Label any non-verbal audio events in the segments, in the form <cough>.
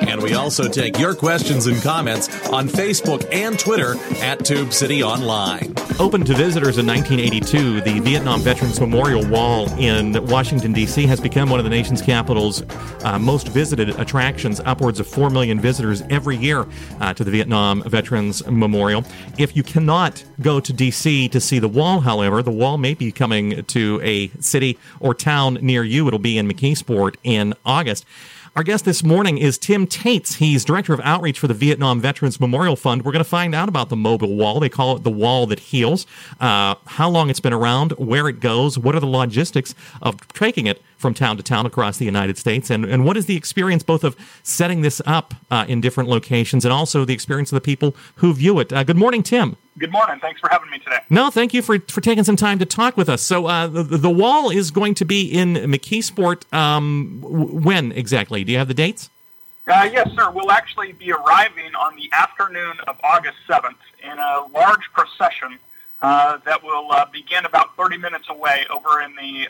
And we also take your questions and comments on Facebook and Twitter at Tube City Online. Open to visitors in 1982, the Vietnam Veterans Memorial Wall in Washington, D.C. has become one of the nation's capital's uh, most visited attractions, upwards of 4 million visitors every year uh, to the Vietnam Veterans Memorial. If you cannot go to D.C. to see the wall, however, the wall may be coming to a city or town near you. It'll be in McKeesport in August. Our guest this morning is Tim Tetz. He's Director of Outreach for the Vietnam Veterans Memorial Fund. We're going to find out about the mobile wall. They call it the wall that heals, uh, how long it's been around, where it goes, what are the logistics of taking it from town to town across the United States, and, and what is the experience both of setting this up uh, in different locations and also the experience of the people who view it. Uh, good morning, Tim. Good morning. Thanks for having me today. No, thank you for, for taking some time to talk with us. So, uh, the, the wall is going to be in McKeesport. Um, when exactly? Do you have the dates? Uh, yes, sir. We'll actually be arriving on the afternoon of August 7th in a large procession uh, that will uh, begin about 30 minutes away over in the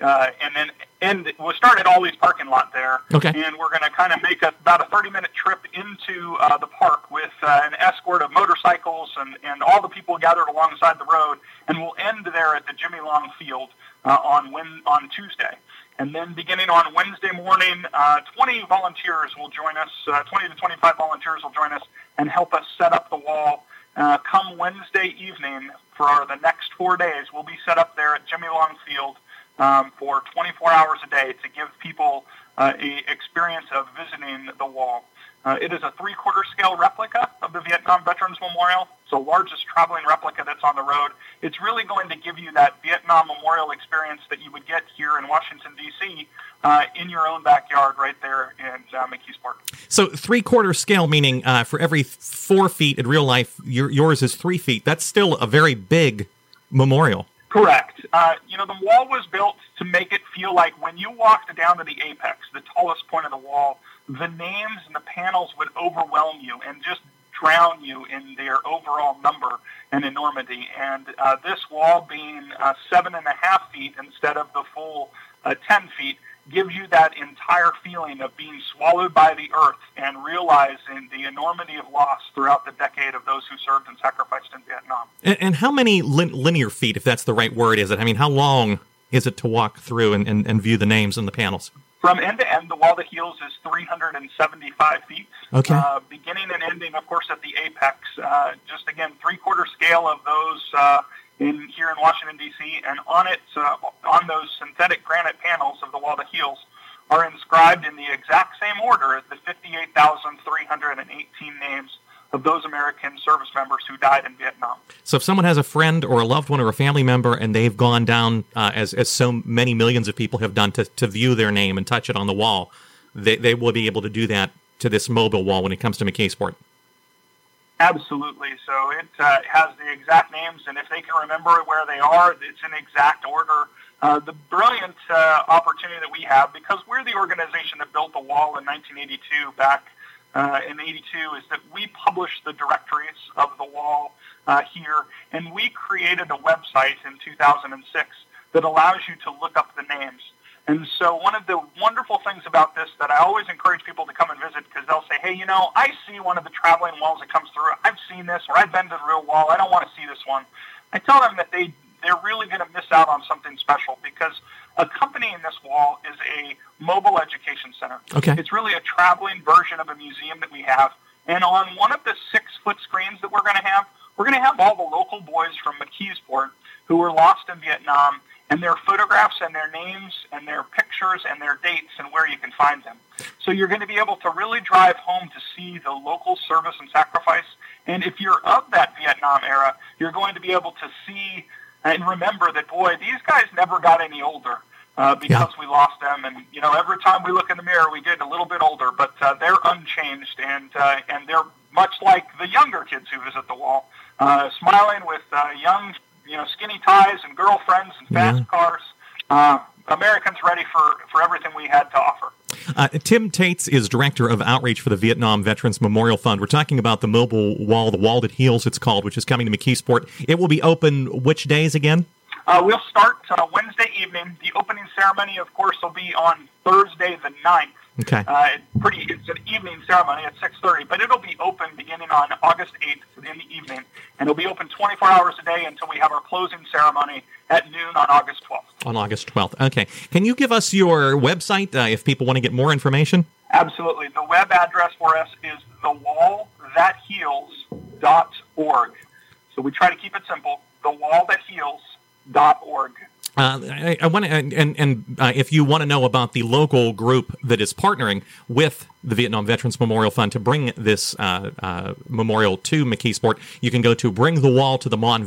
uh, and then end. We'll start at Ollie's parking lot there, Okay. and we're going to kind of make a, about a 30 minute trip into uh, the park with uh, an escort of motorcycles and, and all the people gathered alongside the road, and we'll end there at the Jimmy Long Field uh, on when, on Tuesday. And then beginning on Wednesday morning, uh, 20 volunteers will join us, uh, 20 to 25 volunteers will join us and help us set up the wall. Uh, come Wednesday evening for the next four days, we'll be set up there at Jimmy Long Field um, for 24 hours a day to give people uh, a experience of visiting the wall. Uh, it is a three-quarter scale replica of the Vietnam Veterans Memorial. It's the largest traveling replica that's on the road. It's really going to give you that Vietnam Memorial experience that you would get here in Washington, D.C., uh, in your own backyard right there in uh, McKeesport. So, three quarter scale, meaning uh, for every four feet in real life, your, yours is three feet. That's still a very big memorial. Correct. Uh, you know, the wall was built to make it feel like when you walked down to the apex, the tallest point of the wall, the names and the panels would overwhelm you and just drown you in their overall number and enormity. And uh, this wall being uh, seven and a half feet instead of the full uh, 10 feet gives you that entire feeling of being swallowed by the earth and realizing the enormity of loss throughout the decade of those who served and sacrificed in Vietnam. And, and how many lin- linear feet, if that's the right word, is it? I mean, how long is it to walk through and, and, and view the names and the panels? From end to end, the wall that heals is 375 feet. Okay. Uh, beginning and ending, of course, at the apex. Uh, just again, three-quarter scale of those uh, in here in Washington D.C. And on it, uh, on those synthetic granite panels of the wall that heals, are inscribed in the exact same order as the 58,318 names of those American service members who died in Vietnam. So, if someone has a friend or a loved one or a family member and they've gone down, uh, as, as so many millions of people have done, to, to view their name and touch it on the wall, they, they will be able to do that to this mobile wall when it comes to McKeesport. Absolutely. So it uh, has the exact names, and if they can remember where they are, it's in exact order. Uh, the brilliant uh, opportunity that we have, because we're the organization that built the wall in 1982 back uh, in 82, is that we publish the directories of the wall uh, here, and we created a website in 2006 that allows you to look up the names. And so one of the wonderful things about this that I always encourage people to come and visit because they'll say, hey, you know, I see one of the traveling walls that comes through. I've seen this or I've been to the real wall. I don't want to see this one. I tell them that they, they're really going to miss out on something special because accompanying this wall is a mobile education center. Okay. It's really a traveling version of a museum that we have. And on one of the six-foot screens that we're going to have, we're going to have all the local boys from McKeesport who were lost in Vietnam and their photographs and their names and their pictures and their dates and where you can find them. So you're going to be able to really drive home to see the local service and sacrifice. And if you're of that Vietnam era, you're going to be able to see and remember that, boy, these guys never got any older. Uh, because we lost them, and you know, every time we look in the mirror, we get a little bit older. But uh, they're unchanged, and uh, and they're much like the younger kids who visit the wall, uh, smiling with uh, young, you know, skinny ties and girlfriends and fast yeah. cars. Uh, Americans ready for, for everything we had to offer. Uh, Tim Tetz is director of outreach for the Vietnam Veterans Memorial Fund. We're talking about the mobile wall, the wall that heals, it's called, which is coming to McKeesport. It will be open which days again? Uh, we'll start uh, Wednesday evening. The opening ceremony, of course, will be on Thursday the 9th. Okay. Uh, pretty, it's an evening ceremony at 6.30, but it'll be open beginning on August 8th in the evening, and it'll be open 24 hours a day until we have our closing ceremony at noon on August 12th. On August 12th. Okay. Can you give us your website uh, if people want to get more information? Absolutely. The web address for us is thewallthatheals.org. So we try to keep it simple. Thewallthatheals.org. Uh, I, I want to, and, and uh, if you want to know about the local group that is partnering with the Vietnam Veterans Memorial Fund to bring this uh, uh, memorial to McKeesport, you can go to bringthewalltothemon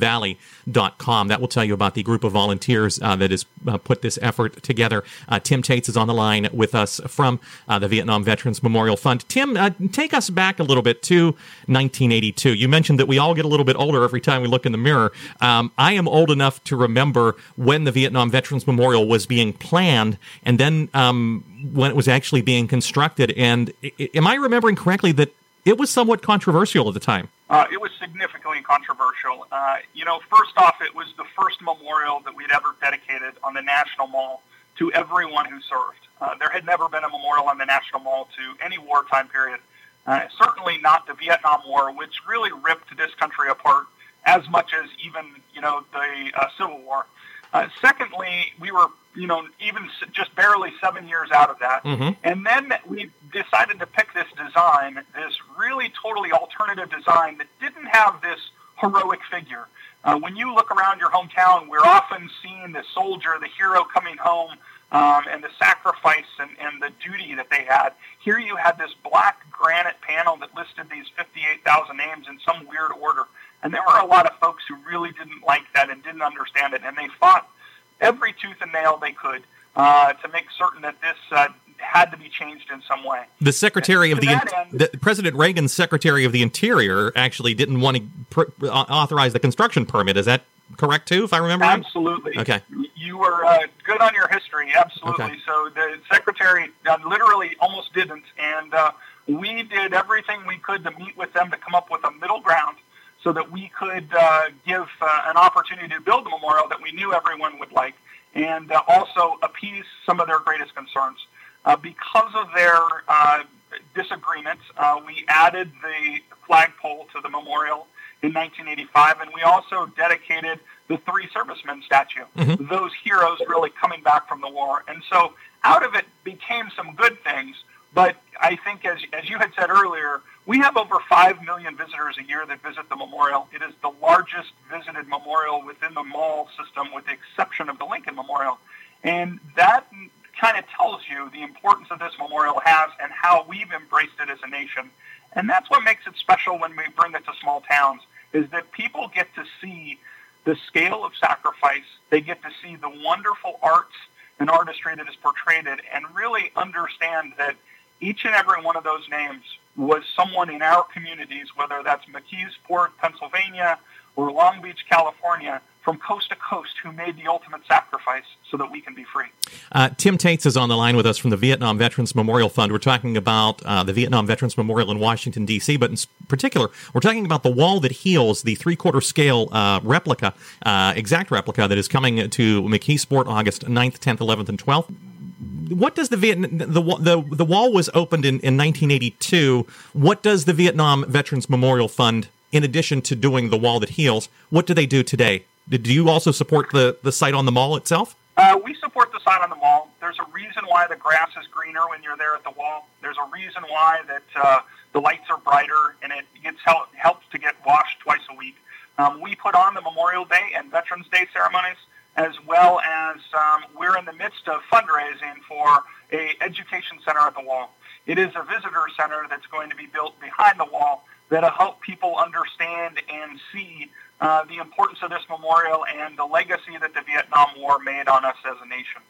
That will tell you about the group of volunteers uh, that has uh, put this effort together. Uh, Tim Tetz is on the line with us from uh, the Vietnam Veterans Memorial Fund. Tim, take us back a little bit to 1982. You mentioned that we all get a little bit older every time we look in the mirror. Um, I am old enough to remember when the Vietnam Veterans Memorial was being planned, and then um, when it was actually being constructed. And am I remembering correctly that it was somewhat controversial at the time? Uh, it was significantly controversial. Uh, you know, first off, it was the first memorial that we'd ever dedicated on the National Mall to everyone who served. Uh, there had never been a memorial on the National Mall to any wartime period. Uh, certainly not the Vietnam War, which really ripped this country apart as much as even you know the uh, Civil War. Uh, secondly, we were you know, even just barely seven years out of that. Mm-hmm. And then we decided to pick this design, this really totally alternative design that didn't have this heroic figure. Uh, when you look around your hometown, we're often seeing the soldier, the hero coming home, um, and the sacrifice and, and the duty that they had. Here you had this black granite panel that listed these 58,000 names in some weird order. And there were a lot of folks who really didn't like that and didn't understand it, and they fought every tooth and nail they could uh, to make certain that this uh, had to be changed in some way. The Secretary of the, end, the, President Reagan's Secretary of the Interior actually didn't want to pr- uh, authorize the construction permit. Is that correct too? If I remember, absolutely. Right? Okay, you were uh, good on your history. Absolutely. Okay. So the Secretary uh, literally almost didn't, and uh, we did everything we could to meet with them to come up with a middle ground so that we could uh, give uh, an opportunity to build the memorial that we knew everyone would like and uh, also appease some of their greatest concerns. Uh, because of their uh, disagreements, uh, we added the flagpole to the memorial in 1985, and we also dedicated the three servicemen statue, mm-hmm. those heroes really coming back from the war. And so out of it became some good things, but I think, as, as you had said earlier, we have over 5 million visitors a year that visit the memorial. It is the largest visited memorial within the mall system, with the exception of the Lincoln Memorial. And that kind of tells you the importance of this memorial has and how we've embraced it as a nation. And that's what makes it special when we bring it to small towns, is that people get to see the scale of sacrifice. They get to see the wonderful arts and artistry that is portrayed and really understand that each and every one of those names was someone in our communities, whether that's McKeesport, Pennsylvania, or Long Beach, California, from coast to coast who made the ultimate sacrifice so that we can be free. Uh, Tim Tetz is on the line with us from the Vietnam Veterans Memorial Fund. We're talking about uh, the Vietnam Veterans Memorial in Washington, D.C., but in particular, we're talking about the wall that heals, the three quarter scale uh, replica, uh, exact replica that is coming to McKeesport August 9th, 10th, 11th, and 12th what does the Vietnam the, the the wall was opened in, in 1982? What does the Vietnam Veterans Memorial Fund, in addition to doing the wall that heals, what do they do today? Do you also support the the site on the mall itself? Uh, we support the site on the mall. There's a reason why the grass is greener when you're there at the wall. There's a reason why that uh, the lights are brighter and it gets help, helps to get washed twice a week. Um, we put on the Memorial Day and Veterans Day ceremonies as well as um, we're in the midst of fundraising for a education center at the wall. It is a visitor center that's going to be built behind the wall that'll help people understand and see uh, the importance of this memorial and the legacy that the Vietnam War made on us as a nation.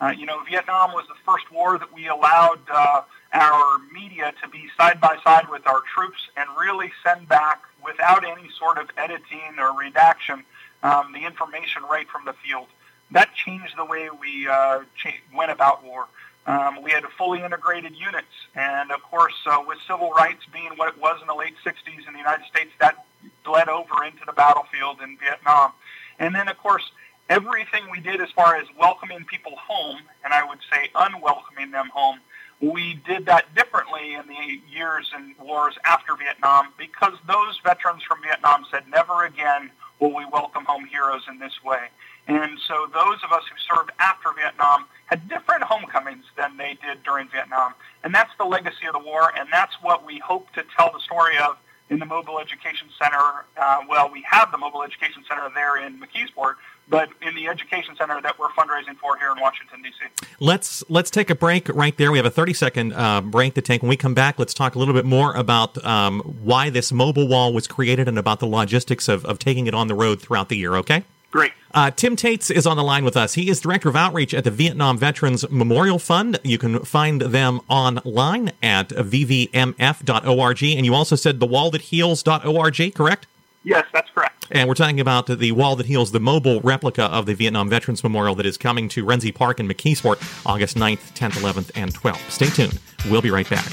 Uh, you know, Vietnam was the first war that we allowed uh, our media to be side by side with our troops and really send back without any sort of editing or redaction um, the information right from the field. That changed the way we uh, cha- went about war. Um, we had fully integrated units, and of course, uh, with civil rights being what it was in the late 60s in the United States, that bled over into the battlefield in Vietnam. And then, of course, everything we did as far as welcoming people home, and I would say unwelcoming them home, we did that differently in the years and wars after Vietnam because those veterans from Vietnam said, never again will we welcome home heroes in this way. And so those of us who served after Vietnam had different homecomings than they did during Vietnam. And that's the legacy of the war, and that's what we hope to tell the story of in the Mobile Education Center. Uh, well, we have the Mobile Education Center there in McKeesport, but in the education center that we're fundraising for here in Washington D.C. Let's let's take a break right there. We have a 30 second uh, break to take. When we come back, let's talk a little bit more about um, why this mobile wall was created and about the logistics of, of taking it on the road throughout the year. Okay. Great. Uh, Tim Tetz is on the line with us. He is Director of Outreach at the Vietnam Veterans Memorial Fund. You can find them online at vvmf.org. And you also said thewallthatheals.org, correct? Yes, that's correct. And we're talking about the Wall That Heals, the mobile replica of the Vietnam Veterans Memorial that is coming to Renzi Park in McKeesport August 9th, 10th, 11th, and 12th. Stay tuned. We'll be right back.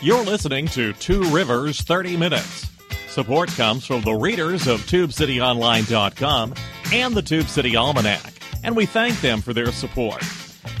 You're listening to Two Rivers 30 Minutes. Support comes from the readers of TubeCityOnline.com and the Tube City Almanac, and we thank them for their support.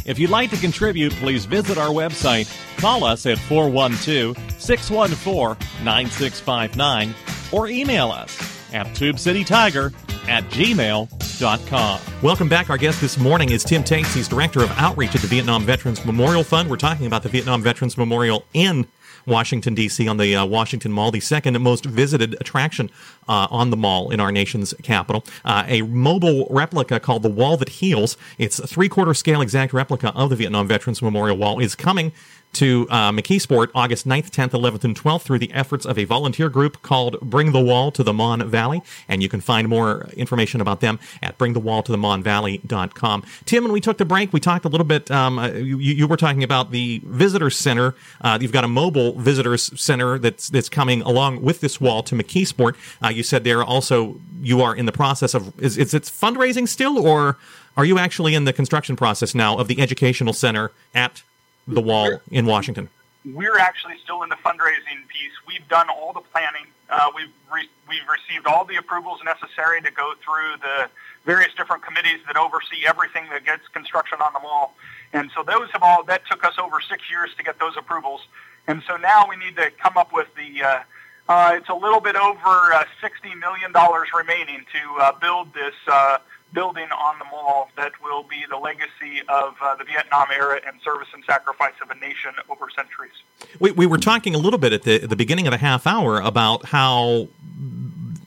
If you'd like to contribute, please visit our website, call us at 412 614 9659, or email us at tubecitytiger at gmail.com. Welcome back. Our guest this morning is Tim Tetz. He's Director of Outreach at the Vietnam Veterans Memorial Fund. We're talking about the Vietnam Veterans Memorial in Washington, D.C., on the uh, Washington Mall, the second most visited attraction uh, on the mall in our nation's capital. Uh, a mobile replica called the Wall That Heals. It's a three quarter scale exact replica of the Vietnam Veterans Memorial Wall is coming to uh, McKeesport August 9th, 10th, 11th, and 12th through the efforts of a volunteer group called Bring the Wall to the Mon Valley. And you can find more information about them at bringthewalltothemonvalley.com. Tim, when we took the break, we talked a little bit, um, uh, you, you, were talking about the visitor center. Uh, you've got a mobile visitors center that's, that's coming along with this wall to McKeesport. Uh, you said there also you are in the process of, is, is it fundraising still, or are you actually in the construction process now of the educational center at the wall in Washington? We're actually still in the fundraising piece. We've done all the planning. Uh, we've re- we've received all the approvals necessary to go through the various different committees that oversee everything that gets construction on the wall. And so those have all that took us over six years to get those approvals. And so now we need to come up with the. Uh, uh, it's a little bit over uh, sixty million dollars remaining to uh, build this uh, building on the mall that will be the legacy of uh, the Vietnam era and service and sacrifice of a nation over centuries. We, we were talking a little bit at the, the beginning of the half hour about how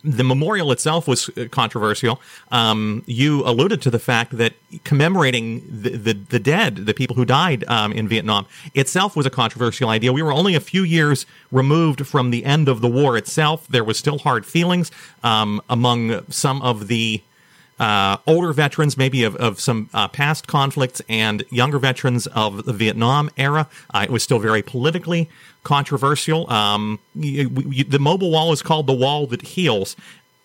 the memorial itself was uh, controversial. Um, you alluded to the fact that commemorating the, the, the dead, the people who died um, in Vietnam, itself was a controversial idea. We were only a few years removed from the end of the war itself. There was still hard feelings um, among some of the uh, older veterans, maybe of, of some uh, past conflicts, and younger veterans of the Vietnam era. Uh, it was still very politically controversial. Um, you, you, the mobile wall is called the wall that heals.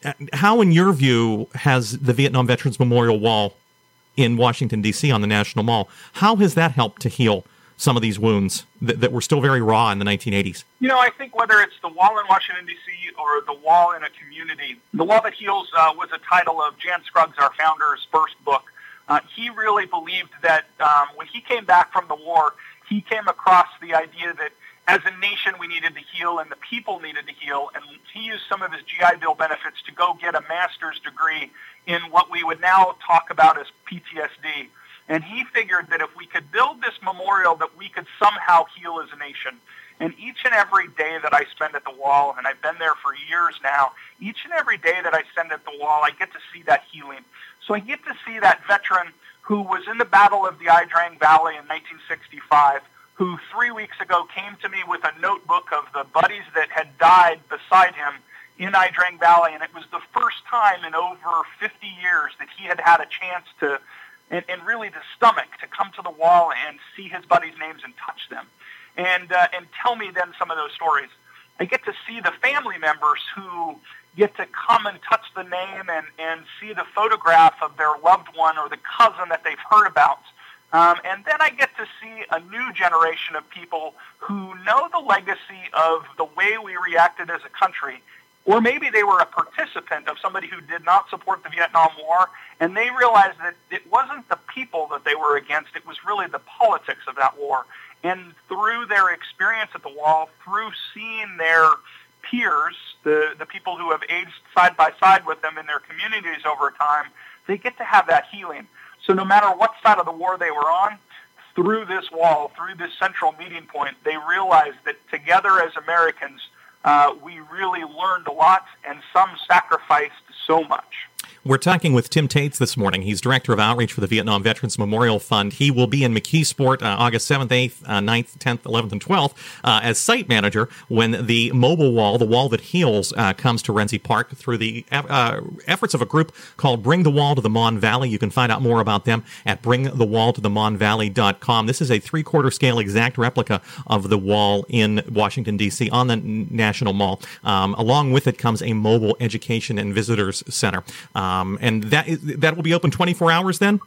Uh, how, in your view, has the Vietnam Veterans Memorial Wall in Washington, D.C., on the National Mall, how has that helped to heal some of these wounds that, that were still very raw in the 1980s? You know, I think whether it's the wall in Washington, D.C., or the wall in a community, The Wall That Heals uh, was a title of Jan Scruggs, our founder's first book. Uh, he really believed that um, when he came back from the war, he came across the idea that as a nation we needed to heal and the people needed to heal. And he used some of his GI Bill benefits to go get a master's degree in what we would now talk about as PTSD. And he figured that if we could build this memorial, that we could somehow heal as a nation. And each and every day that I spend at the wall, and I've been there for years now, each and every day that I spend at the wall, I get to see that healing. So I get to see that veteran who was in the Battle of the Ia Drang Valley in 1965, who three weeks ago came to me with a notebook of the buddies that had died beside him in Ia Drang Valley, and it was the first time in over 50 years that he had had a chance to and, and really the stomach to come to the wall and see his buddies' names and touch them. and uh, and tell me then some of those stories. I get to see the family members who get to come and touch the name and, and see the photograph of their loved one or the cousin that they've heard about. Um, and then I get to see a new generation of people who know the legacy of the way we reacted as a country. Or maybe they were a participant of somebody who did not support the Vietnam War, and they realized that it wasn't the people that they were against, it was really the politics of that war. And through their experience at the wall, through seeing their peers, the, the people who have aged side by side with them in their communities over time, they get to have that healing. So no matter what side of the war they were on, through this wall, through this central meeting point, they realized that together as Americans, uh, we really learned a lot, and some sacrificed so much. We're talking with Tim Tetz this morning. He's Director of Outreach for the Vietnam Veterans Memorial Fund. He will be in McKeesport uh, August 7th, 8th, uh, 9th, 10th, 11th, and 12th uh, as site manager when the mobile wall, the wall that heals, uh, comes to Renzi Park through the uh, efforts of a group called Bring the Wall to the Mon Valley. You can find out more about them at bringthewalltothemonvalley.com. This is a three quarter scale exact replica of the wall in Washington, D.C. on the National Mall. Um, along with it comes a mobile education and visitors center. And that is, that will be open 24 hours then?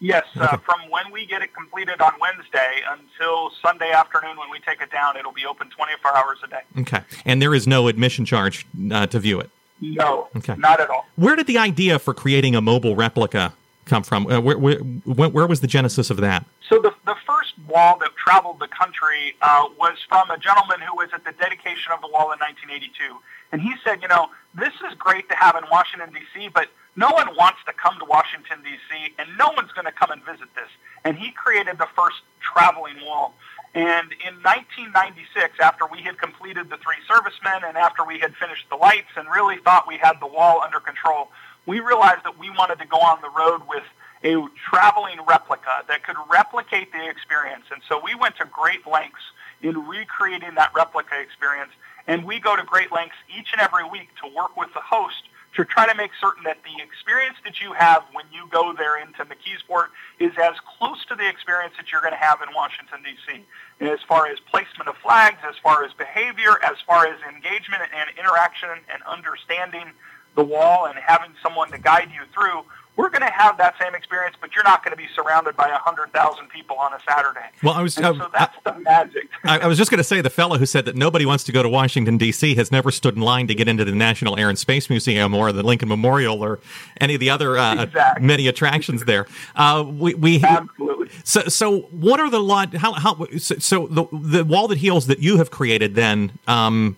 Yes, uh, okay. uh, from when we get it completed on Wednesday until Sunday afternoon when we take it down, it'll be open 24 hours a day. Okay. And there is no admission charge uh, to view it? No, okay. not at all. Where did the idea for creating a mobile replica come from? Uh, where, where, where, was the genesis of that? So the, the first wall that traveled the country uh, was from a gentleman who was at the dedication of the wall in 1982. And he said, you know, this is great to have in Washington, D.C., but no one wants to come to Washington, D.C., and no one's going to come and visit this. And he created the first traveling wall. And in 1996, after we had completed the three servicemen and after we had finished the lights and really thought we had the wall under control, we realized that we wanted to go on the road with a traveling replica that could replicate the experience. And so we went to great lengths in recreating that replica experience. And we go to great lengths each and every week to work with the host to try to make certain that the experience that you have when you go there into McKeesport is as close to the experience that you're going to have in Washington, D.C. As far as placement of flags, as far as behavior, as far as engagement and interaction and understanding the wall and having someone to guide you through, we're going to have that same experience, but you're not going to be surrounded by 100,000 people on a Saturday. Well, I was so that's I, the magic. I, I, was just going to say the fellow who said that nobody wants to go to Washington D.C. has never stood in line to get into the National Air and Space Museum or the Lincoln Memorial or any of the other uh, exactly. many attractions there. Uh, we, we absolutely. So, so what are the lot? How how so, so the the wall that heals that you have created then? Um,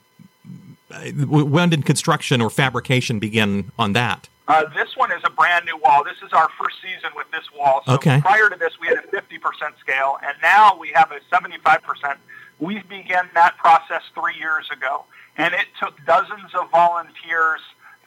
when did construction or fabrication begin on that? Uh, this one is a brand new wall. This is our first season with this wall. So okay. prior to this, we had a 50% scale, and now we have a 75%. We began that process three years ago, and it took dozens of volunteers,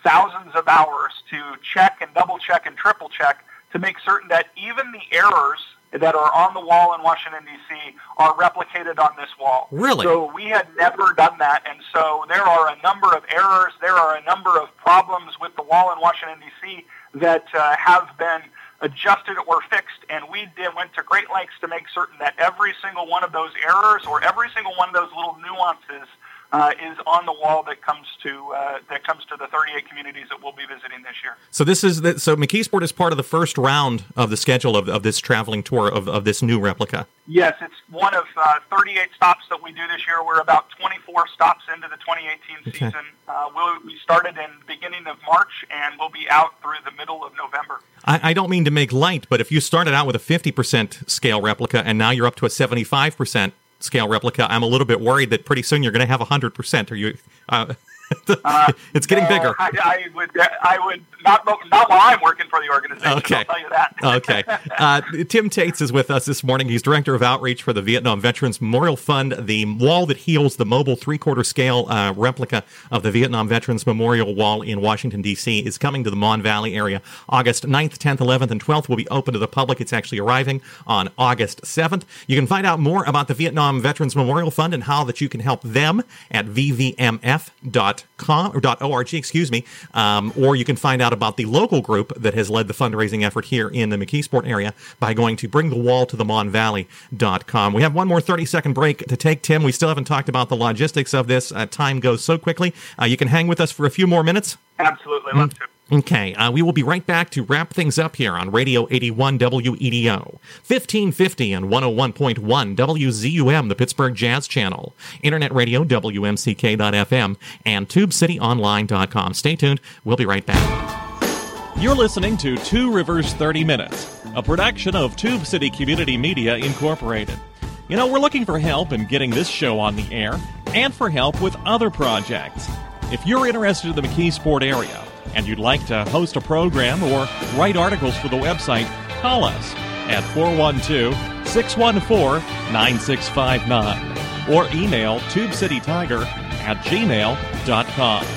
thousands of hours to check and double check and triple check to make certain that even the errors that are on the wall in Washington, D.C. are replicated on this wall. Really? So we had never done that. And so there are a number of errors, there are a number of problems with the wall in Washington, D.C. that uh, have been adjusted or fixed. And we did, went to great lengths to make certain that every single one of those errors or every single one of those little nuances uh, is on the wall that comes to uh, that comes to the 38 communities that we'll be visiting this year. So this is the, so McKeesport is part of the first round of the schedule of, of this traveling tour of, of this new replica. Yes, it's one of uh, 38 stops that we do this year. We're about 24 stops into the 2018 okay. season. Uh, we'll, we started in the beginning of March and we'll be out through the middle of November. I, I don't mean to make light, but if you started out with a 50% scale replica and now you're up to a 75% scale replica, I'm a little bit worried that pretty soon you're going to have 100%. Are you? Uh, uh, <laughs> it's getting no, bigger. I, I, would, I would not, not while I'm working for the organization. Okay. I'll tell you that. <laughs> okay. Uh, Tim Tetz is with us this morning. He's director of outreach for the Vietnam Veterans Memorial Fund. The wall that heals, the mobile three-quarter scale uh, replica of the Vietnam Veterans Memorial Wall in Washington D.C. is coming to the Mon Valley area. August 9th, 10th, 11th, and 12th will be open to the public. It's actually arriving on August 7th. You can find out more about the Vietnam Veterans Memorial Fund and how that you can help them at vvmf.org McKeesportArea.com or .org, excuse me, um, or you can find out about the local group that has led the fundraising effort here in the McKeesport area by going to bringthewall to We have one more 30 second break to take, Tim. We still haven't talked about the logistics of this. Uh, time goes so quickly. Uh, you can hang with us for a few more minutes. Absolutely, love to. Okay, uh, we will be right back to wrap things up here on Radio 81 WEDO, 1550 and 101.1 WZUM, the Pittsburgh Jazz Channel, Internet Radio WMCK.FM, and TubeCityOnline.com. Stay tuned. We'll be right back. You're listening to Two Rivers 30 Minutes, a production of Tube City Community Media Incorporated. You know, we're looking for help in getting this show on the air and for help with other projects. If you're interested in the McKeesport area, and you'd like to host a program or write articles for the website, call us at 412 614 9659 or email tubecitytiger at gmail.com.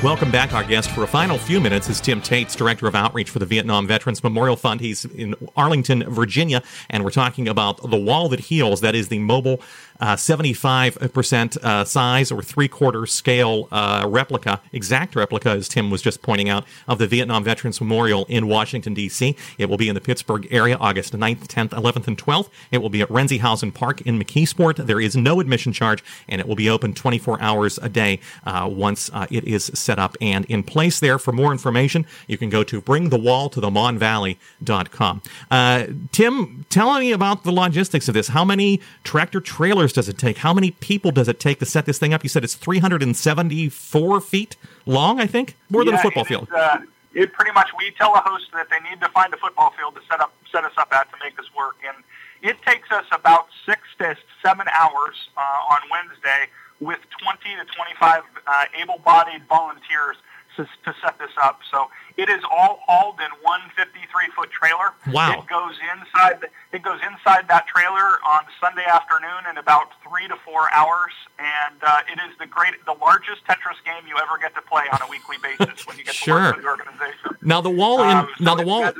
Welcome back. Our guest for a final few minutes is Tim Tetz, Director of Outreach for the Vietnam Veterans Memorial Fund. He's in Arlington, Virginia, and we're talking about the wall that heals. That is the mobile uh, 75% uh, size or three quarter scale uh, replica, exact replica, as Tim was just pointing out, of the Vietnam Veterans Memorial in Washington, D.C. It will be in the Pittsburgh area August 9th, 10th, 11th, and 12th. It will be at Renziehausen Park in McKeesport. There is no admission charge, and it will be open 24 hours a day uh, once uh, it is set up and in place there. For more information, you can go to bringthewalltothemonvalley.com. Uh, Tim, tell me about the logistics of this. How many tractor trailers does it take? How many people does it take to set this thing up? You said it's 374 feet long, I think, more yeah, than a football field. Uh, it pretty much we tell a host that they need to find a football field to set up set us up at to make this work, and it takes us about six to seven hours uh, on Wednesday with 20 to 25 uh, able-bodied volunteers to, to set this up. So it is all hauled in one 53 foot trailer. Wow! It goes inside. It goes inside that trailer on Sunday afternoon in about three to four hours, and uh, it is the great, the largest Tetris game you ever get to play on a weekly basis when you get sure. to work with the organization. Now the wall in um, so now the wall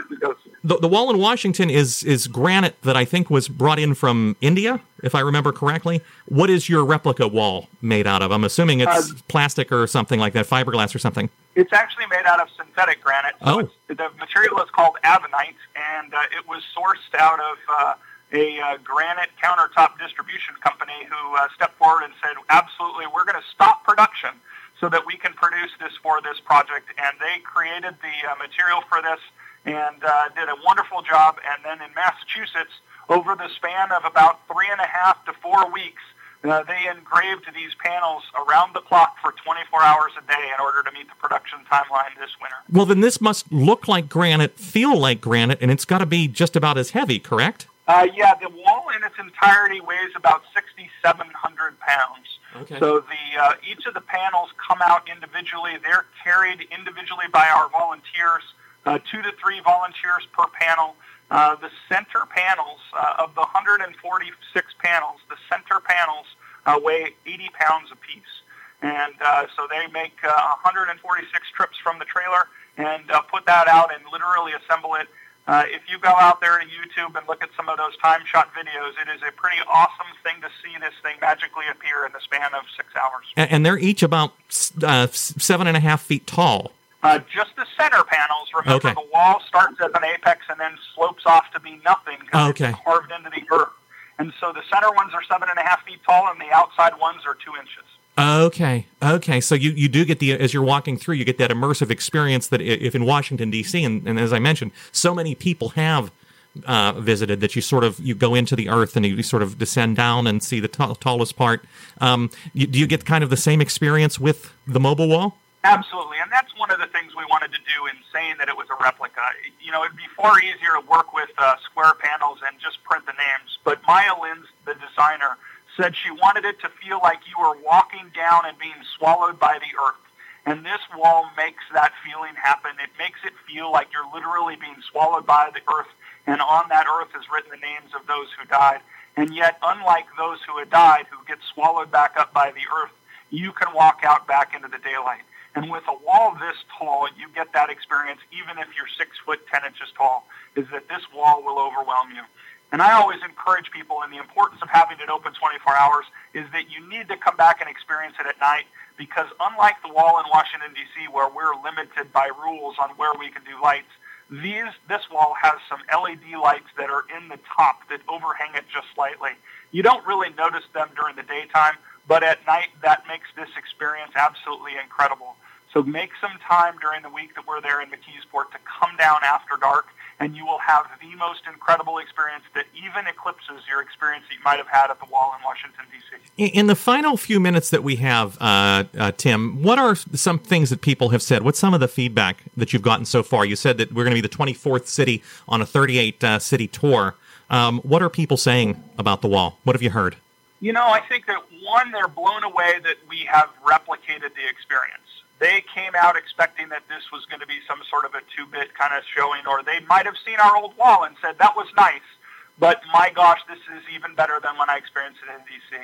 the, the wall in Washington is is granite that I think was brought in from India, if I remember correctly. What is your replica wall made out of? I'm assuming it's uh, plastic or something like that, fiberglass or something. It's actually made out of synthetic granite. So oh. the material is called Avonite, and uh, it was sourced out of uh, a uh, granite countertop distribution company who uh, stepped forward and said, absolutely, we're going to stop production so that we can produce this for this project. And they created the uh, material for this and uh, did a wonderful job. And then in Massachusetts, over the span of about three and a half to four weeks, uh, they engraved these panels around the clock for 24 hours a day in order to meet the production timeline this winter. Well, then this must look like granite, feel like granite, and it's got to be just about as heavy, correct? Uh, yeah, the wall in its entirety weighs about 6,700 pounds. Okay. So the uh, each of the panels come out individually. They're carried individually by our volunteers uh, two to three volunteers per panel. Uh, the center panels uh, of the 146 panels, the center panels uh, weigh 80 pounds apiece. And uh, so they make uh, 146 trips from the trailer and uh, put that out and literally assemble it. Uh, if you go out there to YouTube and look at some of those time shot videos, it is a pretty awesome thing to see this thing magically appear in the span of six hours. And, and they're each about uh, seven and a half feet tall. Uh, just the center panels. Remember, okay. the wall starts at an apex and then slopes off to be nothing because okay. it's carved into the earth. And so the center ones are seven and a half feet tall, and the outside ones are two inches. Okay, okay. So you, you do get the as you're walking through, you get that immersive experience that if in Washington D.C. and, and as I mentioned, so many people have uh, visited that you sort of you go into the earth and you sort of descend down and see the t- tallest part. Um, you, do you get kind of the same experience with the mobile wall? Absolutely, and that's one of the things we wanted to do in saying that it was a replica. You know, it'd be far easier to work with uh, square panels and just print the names. But Maya Linz, the designer, said she wanted it to feel like you were walking down and being swallowed by the earth. And this wall makes that feeling happen. It makes it feel like you're literally being swallowed by the earth, and on that earth is written the names of those who died. And yet, unlike those who had died, who get swallowed back up by the earth, you can walk out back into the daylight. And with a wall this tall, you get that experience even if you're six foot ten inches tall, is that this wall will overwhelm you. And I always encourage people in the importance of having it open 24 hours is that you need to come back and experience it at night because unlike the wall in Washington, D.C., where we're limited by rules on where we can do lights, these, this wall has some LED lights that are in the top that overhang it just slightly. You don't really notice them during the daytime, but at night that makes this experience absolutely incredible. So make some time during the week that we're there in McKeesport to come down after dark and you will have the most incredible experience that even eclipses your experience that you might have had at the wall in Washington, D.C. In the final few minutes that we have, uh, uh, Tim, what are some things that people have said? What's some of the feedback that you've gotten so far? You said that we're going to be the 24th city on a 38 uh, city tour. Um, what are people saying about the wall? What have you heard? You know, I think that one, they're blown away that we have replicated the experience they came out expecting that this was going to be some sort of a two-bit kind of showing, or they might have seen our old wall and said, that was nice, but my gosh, this is even better than when I experienced it in D.C.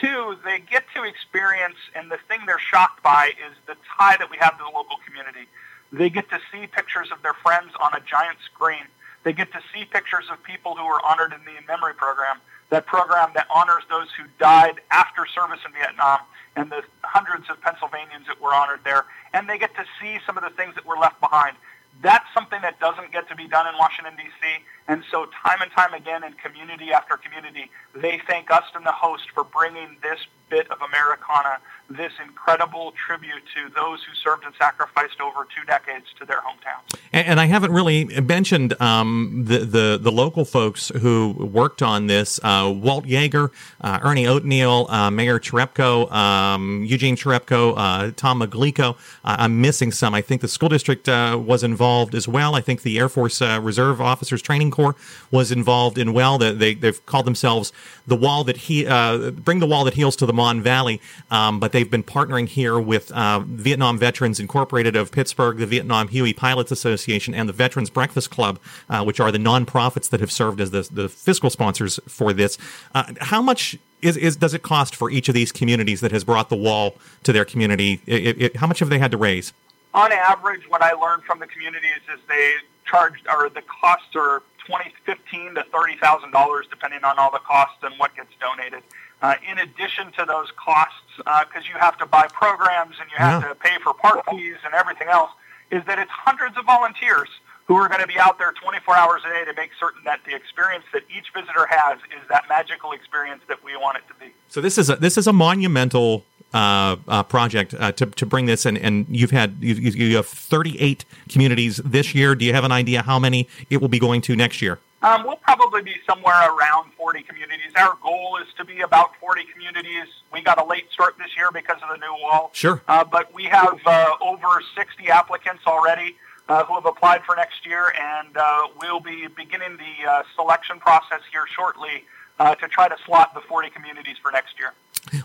Two, they get to experience, and the thing they're shocked by is the tie that we have to the local community. They get to see pictures of their friends on a giant screen. They get to see pictures of people who were honored in the In Memory program, that program that honors those who died after service in Vietnam and the hundreds of Pennsylvanians that were honored there, and they get to see some of the things that were left behind. That's something that doesn't get to be done in Washington, D.C., and so time and time again in community after community, they thank us and the host for bringing this bit of Americana, this incredible tribute to those who served and sacrificed over two decades to their hometowns. And, and I haven't really mentioned um, the, the, the local folks who worked on this: uh, Walt Yeager, uh, Ernie Oatmeal, uh, Mayor Cherepko, um, Eugene Cherepko, uh, Tom Maglico. Uh, I'm missing some. I think the school district uh, was involved as well. I think the Air Force Reserve Officers Training Corps was involved in well. They, they've called themselves the wall that he bring the wall that heals to the Mon Valley, um, but they've been partnering here with uh, Vietnam Veterans Incorporated of Pittsburgh, the Vietnam Huey Pilots Association, and the Veterans Breakfast Club, uh, which are the nonprofits that have served as the, the fiscal sponsors for this. Uh, how much is, is, does it cost for each of these communities that has brought the wall to their community? It, it, how much have they had to raise? On average, what I learned from the communities is they charged, or the costs are twenty, fifteen to thirty thousand dollars, depending on all the costs and what gets donated. Uh, in addition to those costs, because uh, you have to buy programs and you have yeah. to pay for park fees and everything else, is that it's hundreds of volunteers who are going to be out there 24 hours a day to make certain that the experience that each visitor has is that magical experience that we want it to be. So this is a, this is a monumental uh, uh, project uh, to, to bring this in, and you've had you, you have 38 communities this year. Do you have an idea how many it will be going to next year? Um, we'll probably be somewhere around 40 communities. Our goal is to be about 40 communities. We got a late start this year because of the new wall. Sure. Uh, but we have uh, over 60 applicants already uh, who have applied for next year, and uh, we'll be beginning the uh, selection process here shortly uh, to try to slot the 40 communities for next year.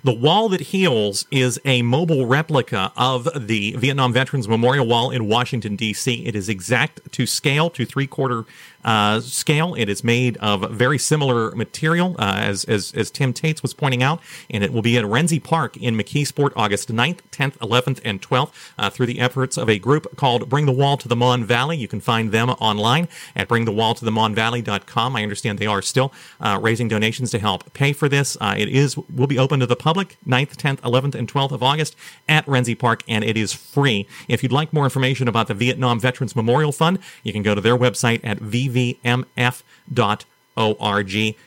The Wall That Heals is a mobile replica of the Vietnam Veterans Memorial Wall in Washington, D.C. It is exact to scale, to three quarter uh, scale. It is made of very similar material, uh, as, as, as Tim Tetz was pointing out, and it will be at Renzi Park in McKeesport August 9th, 10th, 11th, and 12th uh, through the efforts of a group called Bring the Wall to the Mon Valley. You can find them online at bringthewalltothemonvalley.com. I understand they are still uh, raising donations to help pay for this. Uh, it is will be open to the public 9th, 10th, 11th, and 12th of August at Renzi Park, and it is free. If you'd like more information about the Vietnam Veterans Memorial Fund, you can go to their website at vv vvmf.org.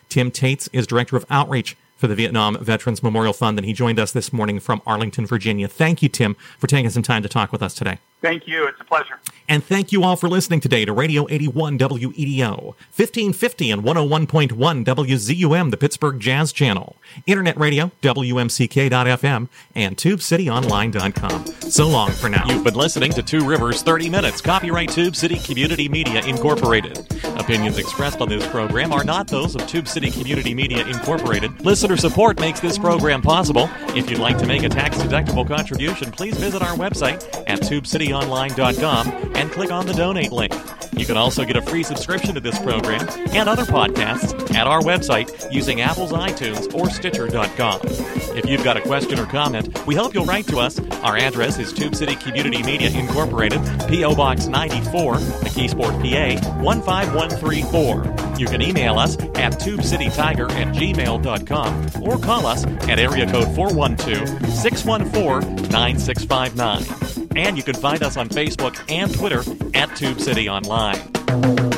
Tim Tetz is Director of Outreach for the Vietnam Veterans Memorial Fund, and he joined us this morning from Arlington, Virginia. Thank you, Tim, for taking some time to talk with us today. Thank you. It's a pleasure. And thank you all for listening today to Radio 81 WEDO, 1550 and 101.1 WZUM, the Pittsburgh Jazz Channel, Internet Radio, WMCK.FM, and TubeCityOnline.com. So long for now. You've been listening to Two Rivers 30 Minutes, copyright Tube City Community Media Incorporated. Opinions expressed on this program are not those of Tube City Community Media Incorporated. Listener support makes this program possible. If you'd like to make a tax deductible contribution, please visit our website at tubecityonline.com and click on the donate link. You can also get a free subscription to this program and other podcasts at our website using Apple's iTunes or Stitcher.com. If you've got a question or comment, we hope you'll write to us. Our address is Tube City Community Media Incorporated, P.O. Box 94, McKeesport, PA 15134. You can email us at tubecitytiger at gmail.com or call us at area code 412 614 9659. And you can find us on Facebook and Twitter at Tube City Online.